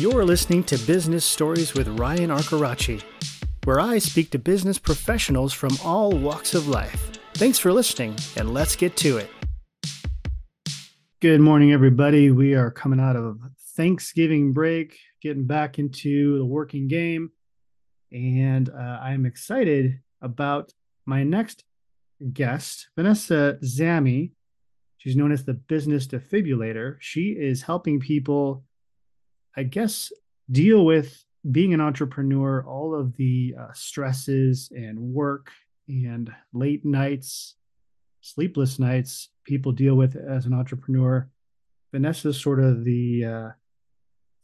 You're listening to Business Stories with Ryan Arcaracci, where I speak to business professionals from all walks of life. Thanks for listening, and let's get to it. Good morning, everybody. We are coming out of Thanksgiving break, getting back into the working game, and uh, I'm excited about my next guest, Vanessa Zamy. She's known as the business defibrillator. She is helping people, I guess, deal with being an entrepreneur, all of the uh, stresses and work and late nights, sleepless nights people deal with as an entrepreneur. Vanessa's sort of the uh,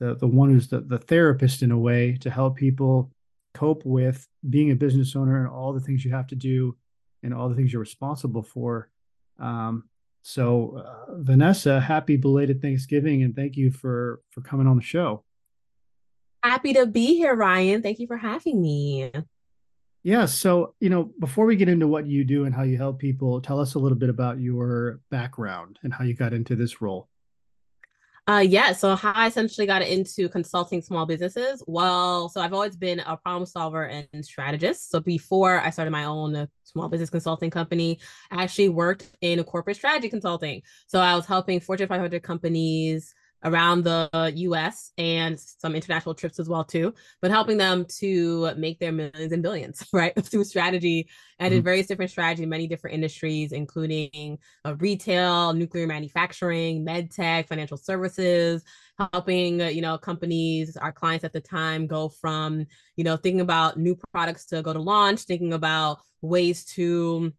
the the one who's the, the therapist in a way to help people cope with being a business owner and all the things you have to do and all the things you're responsible for. Um, so, uh, Vanessa, happy belated Thanksgiving, and thank you for for coming on the show. Happy to be here, Ryan. Thank you for having me. Yeah. So, you know, before we get into what you do and how you help people, tell us a little bit about your background and how you got into this role. Uh, yeah. So how I essentially got into consulting small businesses. Well, so I've always been a problem solver and strategist. So before I started my own small business consulting company, I actually worked in a corporate strategy consulting. So I was helping Fortune 500 companies around the US and some international trips as well too, but helping them to make their millions and billions, right? Through strategy. and in mm-hmm. various different strategy in many different industries, including uh, retail, nuclear manufacturing, med tech, financial services, helping you know companies our clients at the time go from you know thinking about new products to go to launch thinking about ways to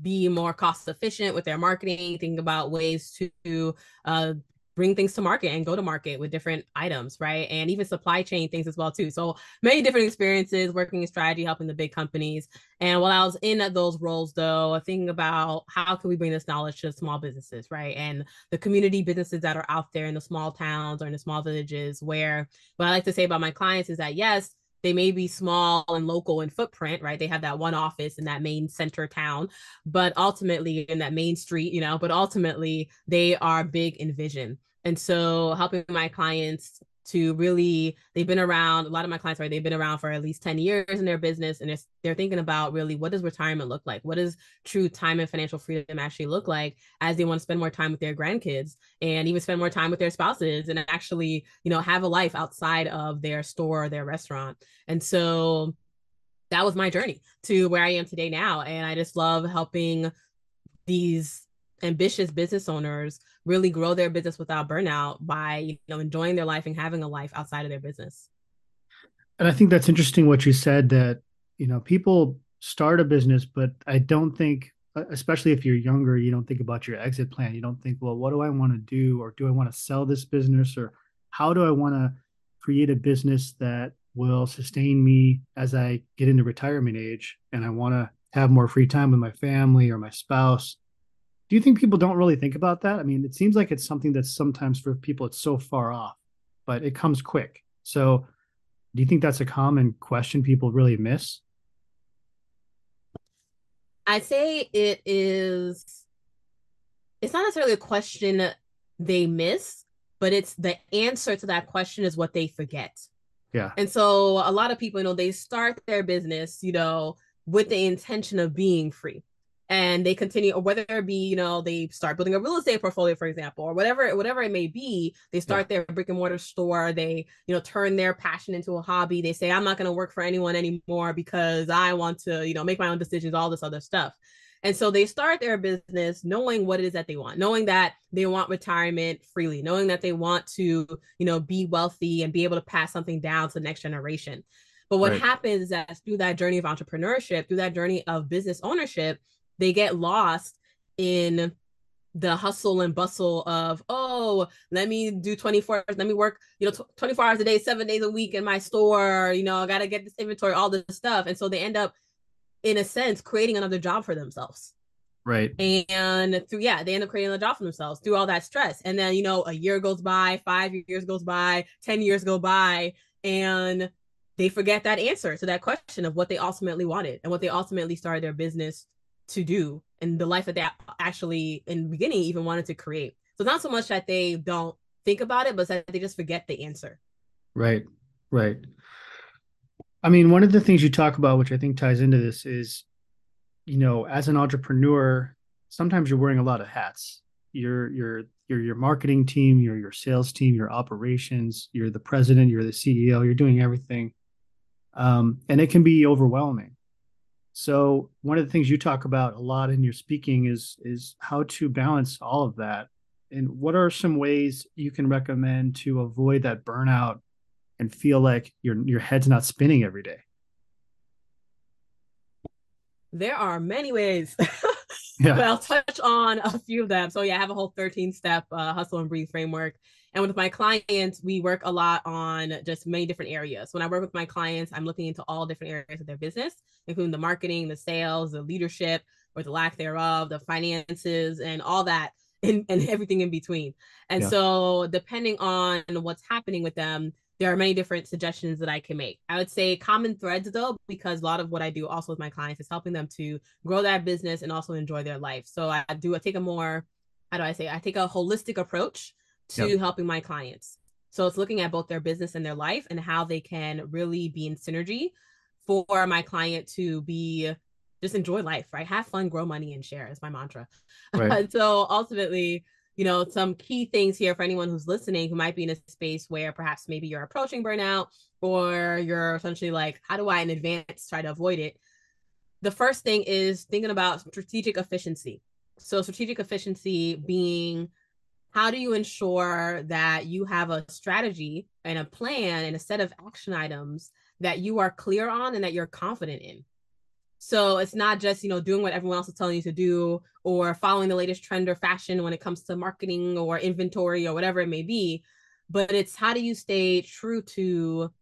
be more cost efficient with their marketing thinking about ways to uh, bring things to market and go to market with different items, right? And even supply chain things as well too. So many different experiences working in strategy, helping the big companies. And while I was in those roles, though, thinking about how can we bring this knowledge to small businesses, right? And the community businesses that are out there in the small towns or in the small villages, where what I like to say about my clients is that yes, they may be small and local in footprint, right? They have that one office in that main center town, but ultimately in that main street, you know, but ultimately they are big in vision. And so helping my clients to really they've been around a lot of my clients are they've been around for at least 10 years in their business and they're, they're thinking about really what does retirement look like? What does true time and financial freedom actually look like as they want to spend more time with their grandkids and even spend more time with their spouses and actually you know have a life outside of their store or their restaurant. And so that was my journey to where i am today now and i just love helping these ambitious business owners really grow their business without burnout by you know enjoying their life and having a life outside of their business. And i think that's interesting what you said that you know people start a business but i don't think especially if you're younger you don't think about your exit plan. You don't think well what do i want to do? Or do i want to sell this business? Or how do i want to create a business that will sustain me as i get into retirement age? And i want to have more free time with my family or my spouse do you think people don't really think about that? I mean, it seems like it's something that's sometimes for people it's so far off, but it comes quick. So, do you think that's a common question people really miss? I'd say it is it's not necessarily a question they miss, but it's the answer to that question is what they forget. Yeah. And so a lot of people, you know, they start their business, you know, with the intention of being free and they continue or whether it be you know they start building a real estate portfolio for example or whatever whatever it may be they start yeah. their brick and mortar store they you know turn their passion into a hobby they say i'm not going to work for anyone anymore because i want to you know make my own decisions all this other stuff and so they start their business knowing what it is that they want, knowing that they want retirement freely, knowing that they want to, you know, be wealthy and be able to pass something down to the next generation. But what right. happens is that through that journey of entrepreneurship, through that journey of business ownership, they get lost in the hustle and bustle of oh let me do 24 let me work you know 24 hours a day seven days a week in my store you know i gotta get this inventory all this stuff. And so they end up in a sense creating another job for themselves. Right. And through yeah they end up creating another job for themselves through all that stress. And then you know a year goes by five years goes by ten years go by and they forget that answer to that question of what they ultimately wanted and what they ultimately started their business to do and the life that they actually in the beginning even wanted to create. So not so much that they don't think about it, but that they just forget the answer. Right. Right. I mean, one of the things you talk about, which I think ties into this, is you know, as an entrepreneur, sometimes you're wearing a lot of hats. You're you're you're your marketing team, you're your sales team, your operations, you're the president, you're the CEO, you're doing everything. Um, and it can be overwhelming. So one of the things you talk about a lot in your speaking is is how to balance all of that. And what are some ways you can recommend to avoid that burnout and feel like your your head's not spinning every day? There are many ways. yeah. but I'll touch on a few of them. So yeah, I have a whole 13 step uh, hustle and breathe framework. And with my clients, we work a lot on just many different areas. When I work with my clients, I'm looking into all different areas of their business, including the marketing, the sales, the leadership, or the lack thereof, the finances, and all that, and, and everything in between. And yeah. so, depending on what's happening with them, there are many different suggestions that I can make. I would say common threads though, because a lot of what I do also with my clients is helping them to grow that business and also enjoy their life. So I do I take a more, how do I say, I take a holistic approach to yep. helping my clients. So it's looking at both their business and their life and how they can really be in synergy for my client to be just enjoy life, right? Have fun, grow money, and share is my mantra. Right. so ultimately, you know, some key things here for anyone who's listening who might be in a space where perhaps maybe you're approaching burnout or you're essentially like, how do I in advance try to avoid it? The first thing is thinking about strategic efficiency. So, strategic efficiency being how do you ensure that you have a strategy and a plan and a set of action items that you are clear on and that you're confident in? So it's not just, you know, doing what everyone else is telling you to do or following the latest trend or fashion when it comes to marketing or inventory or whatever it may be, but it's how do you stay true to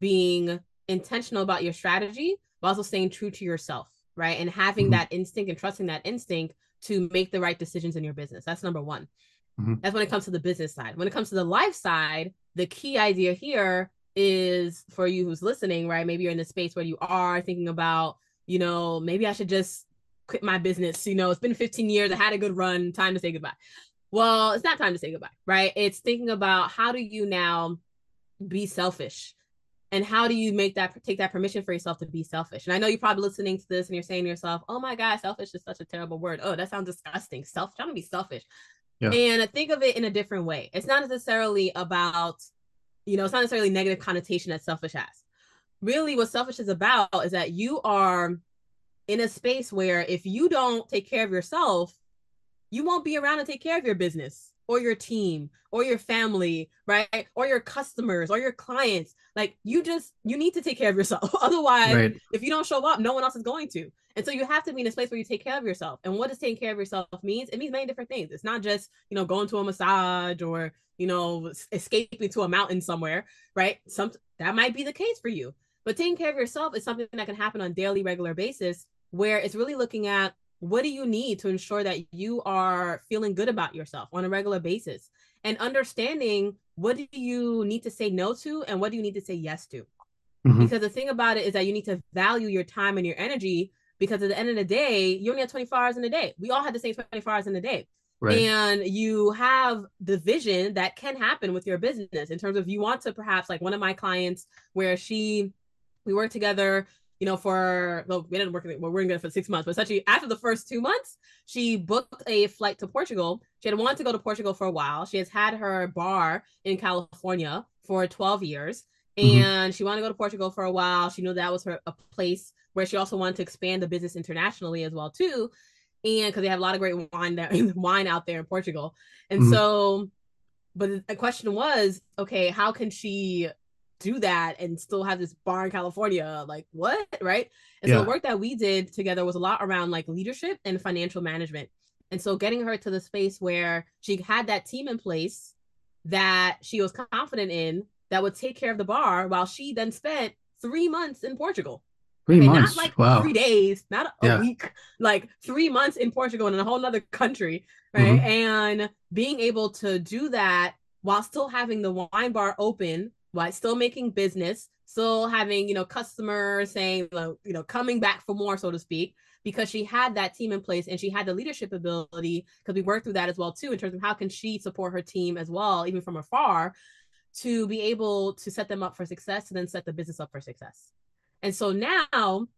being intentional about your strategy, but also staying true to yourself, right? And having mm-hmm. that instinct and trusting that instinct to make the right decisions in your business. That's number one. Mm-hmm. That's when it comes to the business side. When it comes to the life side, the key idea here is for you who's listening, right? Maybe you're in the space where you are thinking about you know, maybe I should just quit my business. You know, it's been 15 years. I had a good run. Time to say goodbye. Well, it's not time to say goodbye, right? It's thinking about how do you now be selfish and how do you make that take that permission for yourself to be selfish and i know you're probably listening to this and you're saying to yourself oh my god selfish is such a terrible word oh that sounds disgusting self trying to be selfish yeah. and think of it in a different way it's not necessarily about you know it's not necessarily negative connotation that selfish has really what selfish is about is that you are in a space where if you don't take care of yourself, you won't be around to take care of your business or your team or your family, right? Or your customers or your clients. Like you just you need to take care of yourself. Otherwise, right. if you don't show up, no one else is going to. And so you have to be in a space where you take care of yourself. And what does taking care of yourself means? It means many different things. It's not just, you know, going to a massage or, you know, escaping to a mountain somewhere, right? Some that might be the case for you. But taking care of yourself is something that can happen on daily, regular basis, where it's really looking at what do you need to ensure that you are feeling good about yourself on a regular basis and understanding what do you need to say no to and what do you need to say yes to. Mm-hmm. Because the thing about it is that you need to value your time and your energy because at the end of the day, you only have 24 hours in a day. We all have the same 24 hours in a day. Right. And you have the vision that can happen with your business in terms of you want to perhaps like one of my clients where she we worked together you know, for well, we didn't work. Well, we were together for six months, but essentially after the first two months, she booked a flight to Portugal. She had wanted to go to Portugal for a while. She has had her bar in California for 12 years, mm-hmm. and she wanted to go to Portugal for a while. She knew that was her a place where she also wanted to expand the business internationally as well too, and because they have a lot of great wine there, wine out there in Portugal, and mm-hmm. so. But the question was, okay, how can she do that and still have this bar in California. Like, what? Right. And yeah. so the work that we did together was a lot around like leadership and financial management. And so getting her to the space where she had that team in place that she was confident in that would take care of the bar while she then spent three months in Portugal. Three okay, months. Not like wow. three days, not a yeah. week, like three months in Portugal and in a whole other country. Right. Mm-hmm. And being able to do that while still having the wine bar open while still making business, still having, you know, customers saying, you know, coming back for more, so to speak, because she had that team in place and she had the leadership ability because we worked through that as well too in terms of how can she support her team as well, even from afar, to be able to set them up for success and then set the business up for success. And so now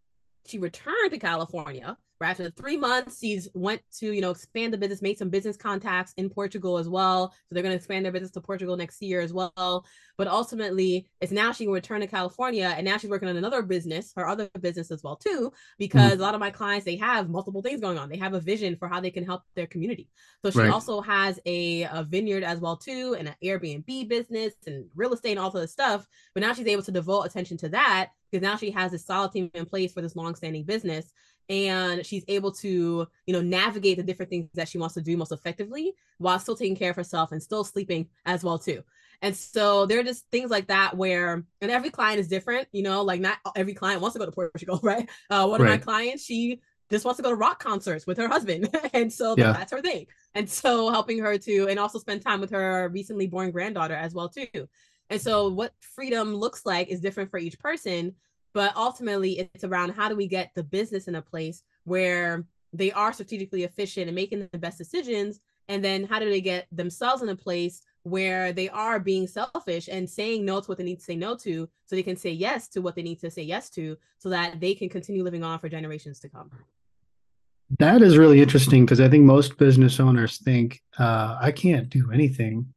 she returned to California right after three months she's went to you know expand the business made some business contacts in portugal as well. So they're going to expand their business to portugal next year as well. But ultimately it's now she can return to california and now she's working on another business her other business as well too because mm-hmm. a lot of my clients they have multiple things going on. They have a vision for how they can help their community. So she right. also has a, a vineyard as well too and an airbnb business and real estate and all of this stuff. But now she's able to devote attention to that because now she has a solid team in place for this long-standing business and she's able to you know navigate the different things that she wants to do most effectively while still taking care of herself and still sleeping as well too and so there are just things like that where and every client is different you know like not every client wants to go to portugal right uh, one right. of my clients she just wants to go to rock concerts with her husband and so yeah. that's her thing and so helping her to and also spend time with her recently born granddaughter as well too and so what freedom looks like is different for each person but ultimately it's around how do we get the business in a place where they are strategically efficient and making the best decisions and then how do they get themselves in a place where they are being selfish and saying no to what they need to say no to so they can say yes to what they need to say yes to so that they can continue living on for generations to come. That is really interesting because i think most business owners think uh, i can't do anything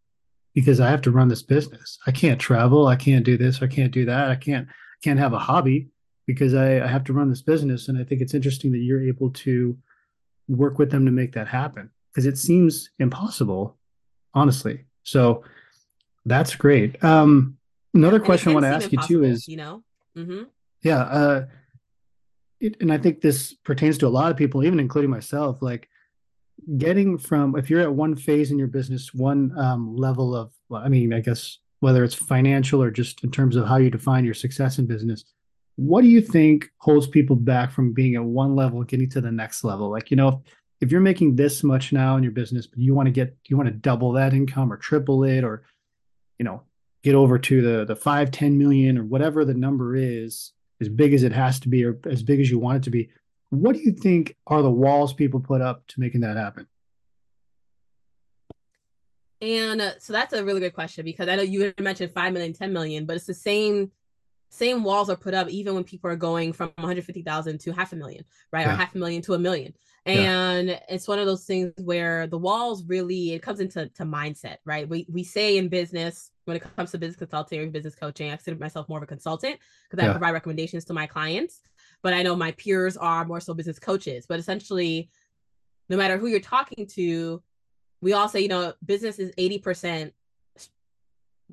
because i have to run this business. I can't travel i can't do this i can't do that i can't can't have a hobby because I, I have to run this business. And I think it's interesting that you're able to work with them to make that happen because it seems impossible, honestly. So that's great. Um, another question I want to ask you too is, you know, mm-hmm. yeah, uh, it, and I think this pertains to a lot of people, even including myself. Like getting from if you're at one phase in your business, one um, level of, well, I mean, I guess whether it's financial or just in terms of how you define your success in business what do you think holds people back from being at one level getting to the next level? Like you know if you're making this much now in your business but you want to get you want to double that income or triple it or you know get over to the the 5 10 million or whatever the number is as big as it has to be or as big as you want it to be what do you think are the walls people put up to making that happen and uh, so that's a really good question because I know you mentioned 5 million, 10 million, but it's the same same walls are put up even when people are going from 150,000 to half a million, right? Yeah. Or half a million to a million. And yeah. it's one of those things where the walls really it comes into to mindset, right? We we say in business when it comes to business consulting or business coaching, I consider myself more of a consultant because yeah. I provide recommendations to my clients. But I know my peers are more so business coaches. But essentially, no matter who you're talking to, we all say, you know, business is 80%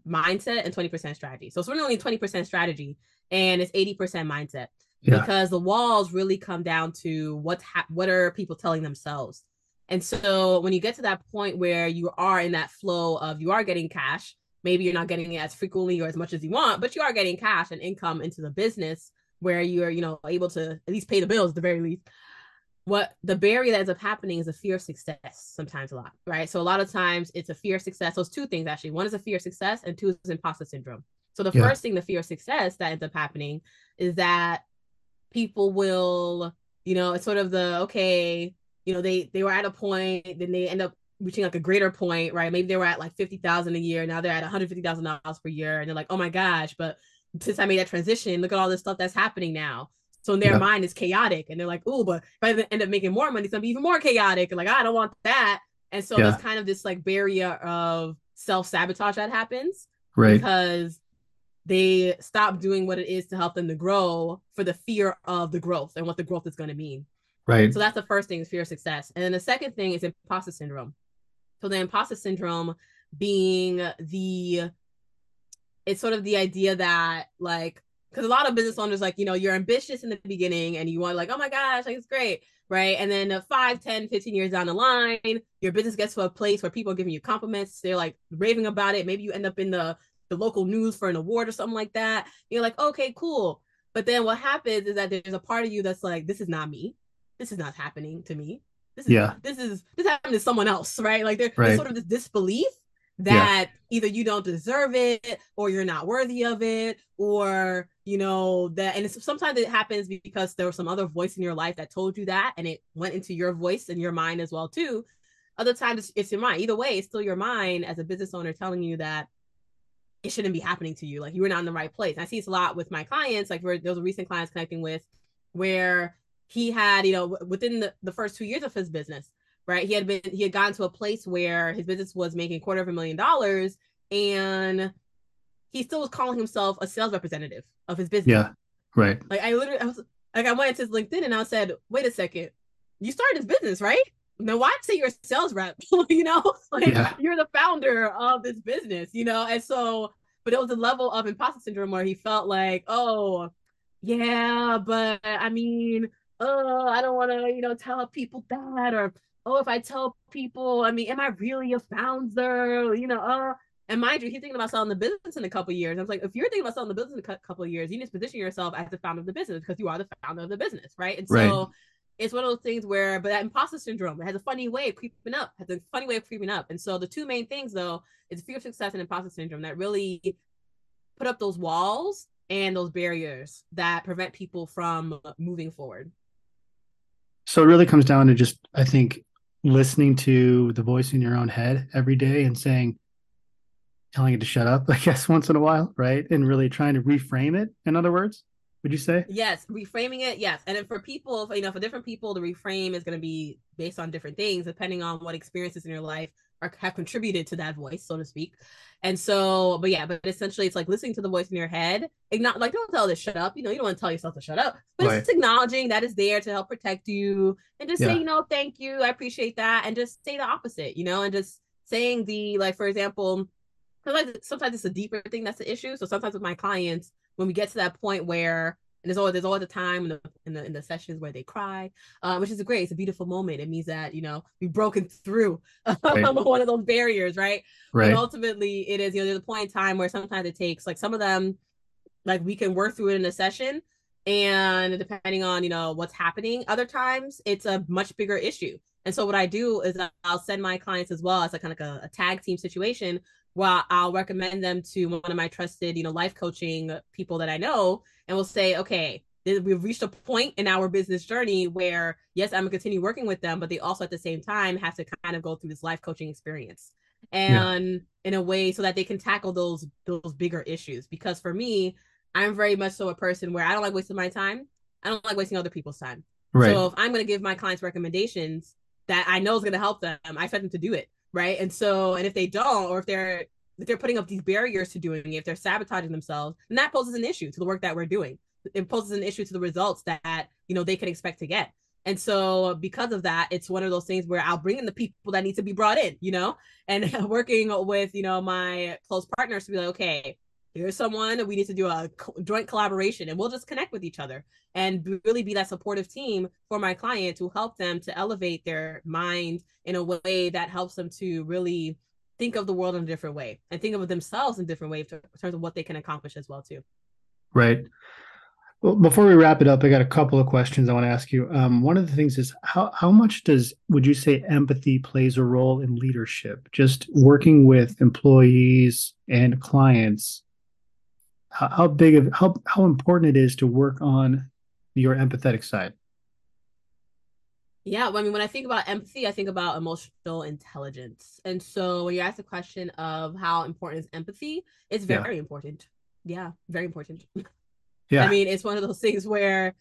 mindset and 20% strategy. So it's really only 20% strategy and it's 80% mindset yeah. because the walls really come down to what's ha- what are people telling themselves. And so when you get to that point where you are in that flow of you are getting cash, maybe you're not getting it as frequently or as much as you want, but you are getting cash and income into the business where you're, you know, able to at least pay the bills at the very least what the barrier that ends up happening is a fear of success sometimes a lot right? So a lot of times it's a fear of success. Those two things actually. One is a fear of success and two is imposter syndrome. So the yeah. first thing the fear of success that ends up happening is that people will you know it's sort of the okay you know they they were at a point then they end up reaching like a greater point right? Maybe they were at like 50,000 a year now they're at $150,000 per year and they're like oh my gosh but since I made that transition look at all this stuff that's happening now so in their yeah. mind, it's chaotic, and they're like, "Oh, but if I end up making more money, it's gonna be even more chaotic." And like, I don't want that. And so yeah. there's kind of this like barrier of self sabotage that happens, right? Because they stop doing what it is to help them to grow for the fear of the growth and what the growth is going to mean. Right. So that's the first thing is fear of success. And then the second thing is imposter syndrome. So the imposter syndrome being the it's sort of the idea that like because a lot of business owners like you know you're ambitious in the beginning and you want like oh my gosh like it's great right? And then uh, 5 10 15 years down the line your business gets to a place where people are giving you compliments they're like raving about it. Maybe you end up in the the local news for an award or something like that. You're like okay cool. But then what happens is that there's a part of you that's like this is not me. This is not happening to me. This is yeah. this is this happened to someone else right? Like there, right. there's sort of this disbelief that yeah. either you don't deserve it or you're not worthy of it or you know that and sometimes it happens because there was some other voice in your life that told you that and it went into your voice and your mind as well too other times it's, it's your mind either way it's still your mind as a business owner telling you that it shouldn't be happening to you. Like you were not in the right place. And I see this a lot with my clients. Like was a recent client connecting with where he had, you know, within the, the first two years of his business, right? He had been he had gotten to a place where his business was making a quarter of a million dollars and he still was calling himself a sales representative of his business. Yeah. Right. Like I literally I was like I went to his LinkedIn and I said, wait a second, you started this business, right? Now why say you're a sales rep? you know, like yeah. you're the founder of this business, you know? And so, but it was a level of imposter syndrome where he felt like, oh, yeah, but I mean, oh, I don't want to, you know, tell people that, or oh, if I tell people, I mean, am I really a founder? You know, uh, and mind you, he's thinking about selling the business in a couple years. I was like, if you're thinking about selling the business in a couple of years, you need to position yourself as the founder of the business because you are the founder of the business, right? And right. so it's one of those things where, but that imposter syndrome, it has a funny way of creeping up, has a funny way of creeping up. And so the two main things though is fear of success and imposter syndrome that really put up those walls and those barriers that prevent people from moving forward. So it really comes down to just, I think, listening to the voice in your own head every day and saying, telling it to shut up, I guess, once in a while, right? And really trying to reframe it, in other words would you say? Yes, reframing it, yes. And then for people, you know, for different people, the reframe is going to be based on different things, depending on what experiences in your life have contributed to that voice, so to speak. And so, but yeah, but essentially, it's like listening to the voice in your head. Not like don't tell it to shut up. You know, you don't want to tell yourself to shut up, but right. it's acknowledging that is there to help protect you, and just yeah. say, you know, thank you, I appreciate that, and just say the opposite, you know, and just saying the like, for example, sometimes sometimes it's a deeper thing that's the issue. So sometimes with my clients, when we get to that point where there's always there's always the time in the in the, in the sessions where they cry, uh, which is great. It's a beautiful moment. It means that you know we've broken through right. one of those barriers, right? Right. And ultimately, it is you know there's a point in time where sometimes it takes like some of them, like we can work through it in a session, and depending on you know what's happening, other times it's a much bigger issue. And so what I do is I'll send my clients as well as a kind of like a, a tag team situation well, I'll recommend them to one of my trusted, you know, life coaching people that I know, and we'll say, okay, we've reached a point in our business journey where yes, I'm gonna continue working with them, but they also at the same time have to kind of go through this life coaching experience, and yeah. in a way so that they can tackle those those bigger issues. Because for me, I'm very much so a person where I don't like wasting my time. I don't like wasting other people's time. Right. So if I'm gonna give my clients recommendations that I know is gonna help them, I expect them to do it right? And so and if they don't or if they're if they're putting up these barriers to doing it if they're sabotaging themselves then that poses an issue to the work that we're doing. It poses an issue to the results that you know they can expect to get. And so because of that it's one of those things where i'll bring in the people that need to be brought in you know and working with you know my close partners to be like okay here's someone we need to do a joint collaboration and we'll just connect with each other and really be that supportive team for my client to help them to elevate their mind in a way that helps them to really think of the world in a different way and think of themselves in a different way in terms of what they can accomplish as well too right well, before we wrap it up, I got a couple of questions I want to ask you. Um, one of the things is how how much does would you say empathy plays a role in leadership? Just working with employees and clients how, how big of how how important it is to work on your empathetic side. Yeah, well, I mean, when I think about empathy, I think about emotional intelligence. And so when you ask the question of how important is empathy, it's very yeah. important. Yeah, very important. Yeah. I mean, it's one of those things where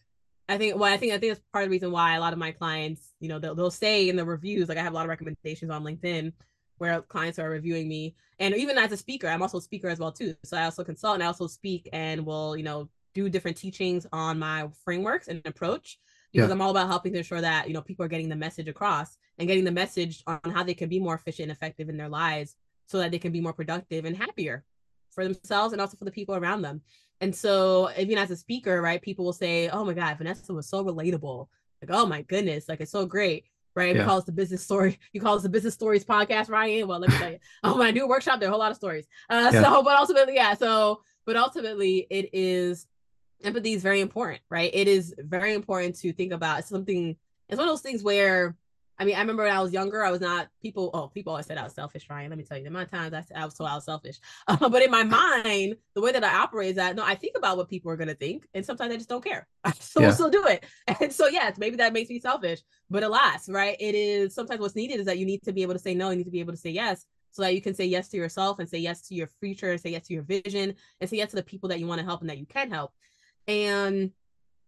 I think well, I think I think that's part of the reason why a lot of my clients, you know, they'll they'll say in the reviews, like I have a lot of recommendations on LinkedIn where clients are reviewing me. And even as a speaker, I'm also a speaker as well too. So I also consult and I also speak and will, you know, do different teachings on my frameworks and approach because yeah. I'm all about helping to ensure that, you know, people are getting the message across and getting the message on how they can be more efficient and effective in their lives so that they can be more productive and happier for themselves and also for the people around them. And so even as a speaker, right, people will say, Oh my God, Vanessa was so relatable. Like, oh my goodness, like it's so great right? Yeah. We call it the business story. You call it the business stories podcast, Ryan. Well, let me tell you. oh, when I do a workshop, there are a whole lot of stories. Uh, yeah. So, but ultimately, yeah. So, but ultimately, it is empathy is very important, right? It is very important to think about something. It's one of those things where I mean, I remember when I was younger, I was not people. Oh, people always said I was selfish, Ryan. Let me tell you, in my times I, I was so I was selfish. Uh, but in my mind, the way that I operate is that no, I think about what people are gonna think, and sometimes I just don't care. I still yeah. still do it. And so yes, maybe that makes me selfish. But alas, right? It is sometimes what's needed is that you need to be able to say no. You need to be able to say yes, so that you can say yes to yourself and say yes to your future, and say yes to your vision, and say yes to the people that you want to help and that you can help. And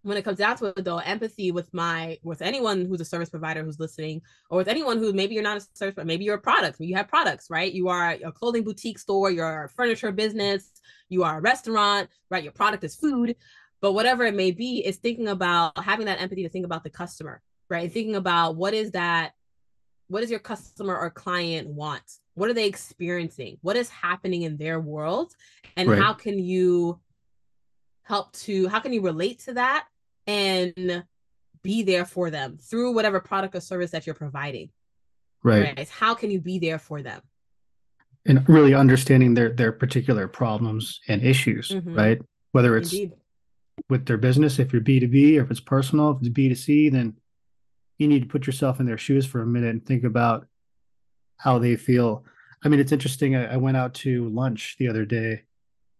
when it comes down to it though empathy with my with anyone who's a service provider who's listening or with anyone who maybe you're not a service but maybe you're a product you have products right? You are a clothing boutique store you're a furniture business you are a restaurant right? Your product is food but whatever it may be is thinking about having that empathy to think about the customer right? Thinking about what is that what does your customer or client want? What are they experiencing? What is happening in their world? And right. how can you help to how can you relate to that and be there for them through whatever product or service that you're providing right, right? how can you be there for them and really understanding their their particular problems and issues mm-hmm. right whether it's Indeed. with their business if you're b2b or if it's personal if it's b2c then you need to put yourself in their shoes for a minute and think about how they feel i mean it's interesting I, I went out to lunch the other day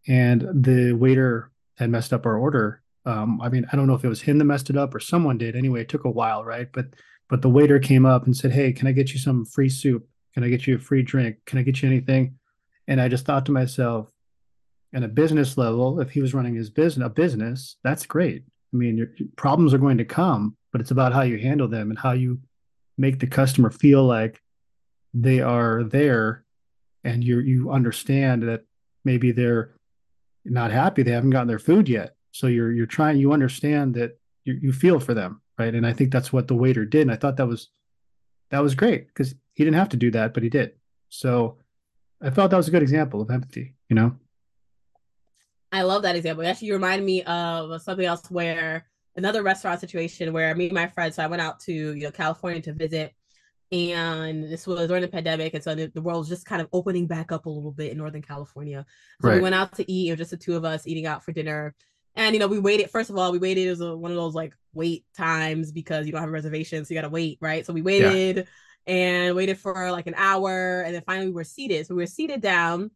and the waiter had messed up our order. Um, I mean, I don't know if it was him that messed it up or someone did. Anyway, it took a while, right? But but the waiter came up and said, "Hey, can I get you some free soup? Can I get you a free drink? Can I get you anything?" And I just thought to myself, at a business level, if he was running his business, a business, that's great. I mean, your problems are going to come, but it's about how you handle them and how you make the customer feel like they are there, and you you understand that maybe they're not happy they haven't gotten their food yet. So you're you're trying you understand that you, you feel for them right? And i think that's what the waiter did. And i thought that was that was great because he didn't have to do that but he did. So i felt that was a good example of empathy you know? I love that example. Actually you remind me of something else where another restaurant situation where me and my friends so i went out to you know california to visit and this was during the pandemic and so the, the world was just kind of opening back up a little bit in northern california so right. we went out to eat it was just the two of us eating out for dinner and you know we waited first of all we waited it was a, one of those like wait times because you don't have a reservation so you gotta wait right so we waited yeah. and waited for like an hour and then finally we were seated so we were seated down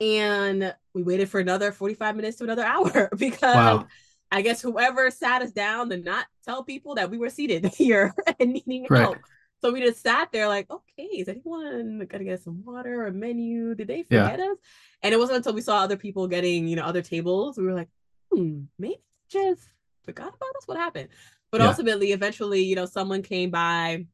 and we waited for another 45 minutes to another hour because wow. I guess whoever sat us down did not tell people that we were seated here and needing right. help. So we just sat there like, okay, is anyone gonna get some water or menu? Did they forget yeah. us? And it wasn't until we saw other people getting, you know, other tables, we were like, hmm, maybe just forgot about us. What happened? But yeah. ultimately, eventually, you know, someone came by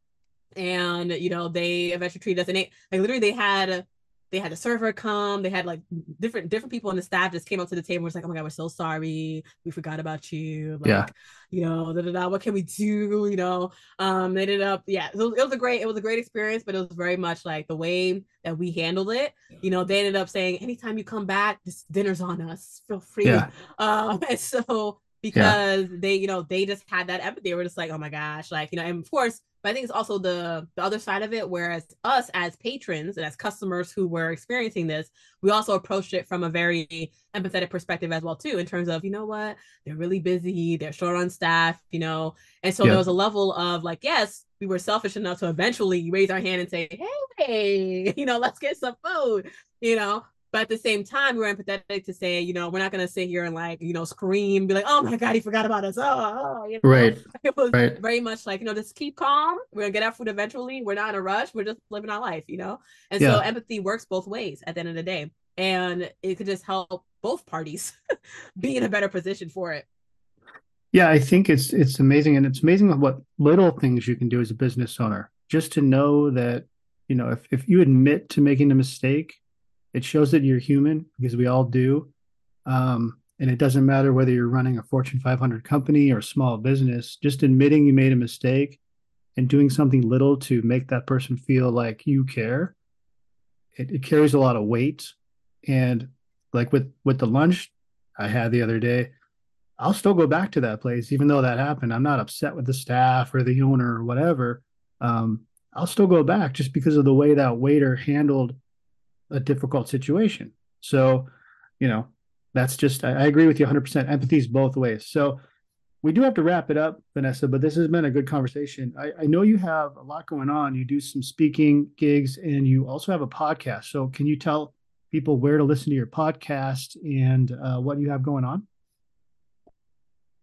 and you know, they eventually treated us and they like literally they had they had a server come. They had like different different people on the staff just came up to the table. and Was like, oh my god, we're so sorry. We forgot about you. Like, yeah. You know, da, da, da, what can we do? You know, um, they ended up, yeah. So it was a great, it was a great experience, but it was very much like the way that we handled it. You know, they ended up saying, anytime you come back, this dinner's on us. Feel free. Yeah. Um, and so because yeah. they, you know, they just had that empathy. They were just like, oh my gosh, like, you know, and of course but I think it's also the the other side of it. Whereas us as patrons and as customers who were experiencing this, we also approached it from a very empathetic perspective as well too, in terms of you know what they're really busy, they're short on staff, you know, and so yeah. there was a level of like, yes, we were selfish enough to eventually raise our hand and say, hey, you know, let's get some food, you know, but at the same time, we are empathetic to say, you know, we're not going to sit here and like, you know, scream, be like, oh my God, he forgot about us. Oh, oh you know? right. It was right. very much like, you know, just keep calm. We're going to get our food eventually. We're not in a rush. We're just living our life, you know? And yeah. so empathy works both ways at the end of the day. And it could just help both parties be in a better position for it. Yeah, I think it's it's amazing, and it's amazing what little things you can do as a business owner. Just to know that, you know, if if you admit to making a mistake, it shows that you're human because we all do. Um, and it doesn't matter whether you're running a Fortune 500 company or a small business, just admitting you made a mistake and doing something little to make that person feel like you care, it, it carries a lot of weight. And like with with the lunch I had the other day, I'll still go back to that place, even though that happened. I'm not upset with the staff or the owner or whatever. Um, I'll still go back just because of the way that waiter handled a difficult situation. So, you know, that's just, I, I agree with you 100%. Empathy is both ways. So, we do have to wrap it up, Vanessa, but this has been a good conversation. I, I, know you have a lot going on. You do some speaking gigs and you also have a podcast. So, can you tell people where to listen to your podcast and uh, what you have going on?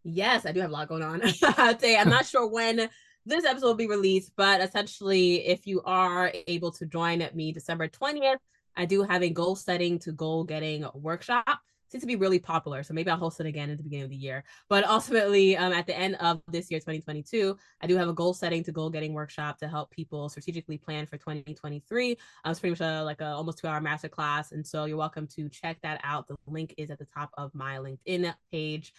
Yes, I do have a lot going on. I'd say I'm not sure when this episode will be released. But essentially, if you are able to join me December 20th, I do have a goal setting to goal getting workshop seems to be really popular. So maybe I'll host it again at the beginning of the year. But ultimately, um, at the end of this year, 2022, I do have a goal setting to goal getting workshop to help people strategically plan for 2023. Um, it's pretty much a, like a almost two hour masterclass. And so you're welcome to check that out. The link is at the top of my LinkedIn page.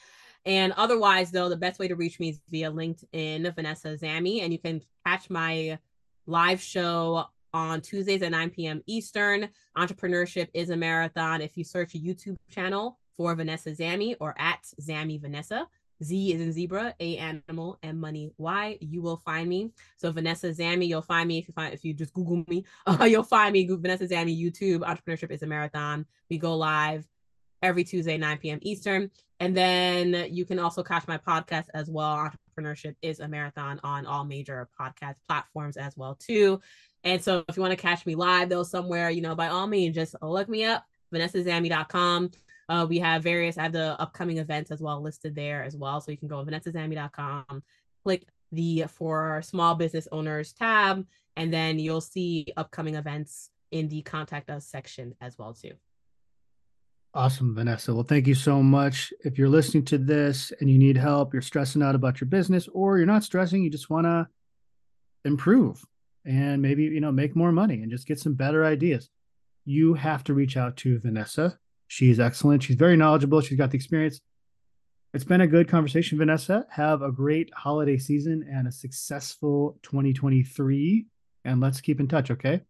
And otherwise, though, the best way to reach me is via LinkedIn, Vanessa Zamy, and you can catch my live show on Tuesdays at 9 p.m. Eastern. Entrepreneurship is a marathon. If you search a YouTube channel for Vanessa Zamy or at Zamy Vanessa, Z is in zebra, A animal, and money Y. You will find me. So Vanessa Zamy, you'll find me if you find if you just Google me, uh, you'll find me. Vanessa Zamy YouTube. Entrepreneurship is a marathon. We go live every Tuesday, 9 p.m. Eastern. And then you can also catch my podcast as well. Entrepreneurship is a marathon on all major podcast platforms as well too. And so if you want to catch me live though somewhere, you know, by all means, just look me up, vanessazamy.com Uh, we have various, I have the upcoming events as well listed there as well. So you can go to vanessazamy.com click the for small business owners tab, and then you'll see upcoming events in the contact us section as well too. Awesome, Vanessa. Well, thank you so much. If you're listening to this and you need help, you're stressing out about your business, or you're not stressing, you just want to improve, and maybe you know make more money and just get some better ideas you have to reach out to vanessa. She's excellent. She's very knowledgeable. She's got the experience. It's been a good conversation vanessa. Have a great holiday season and a successful 2023 and let's keep in touch okay?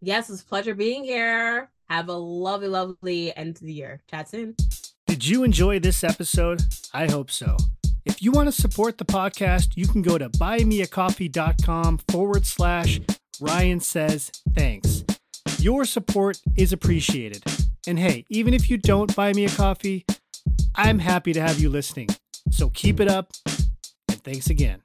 Yes it's a pleasure being here have a lovely lovely end to the year chat soon did you enjoy this episode i hope so if you want to support the podcast, you can go to buymeacoffee.com forward slash Ryan says thanks. Your support is appreciated. And hey, even if you don't buy me a coffee, I'm happy to have you listening. So keep it up and thanks again.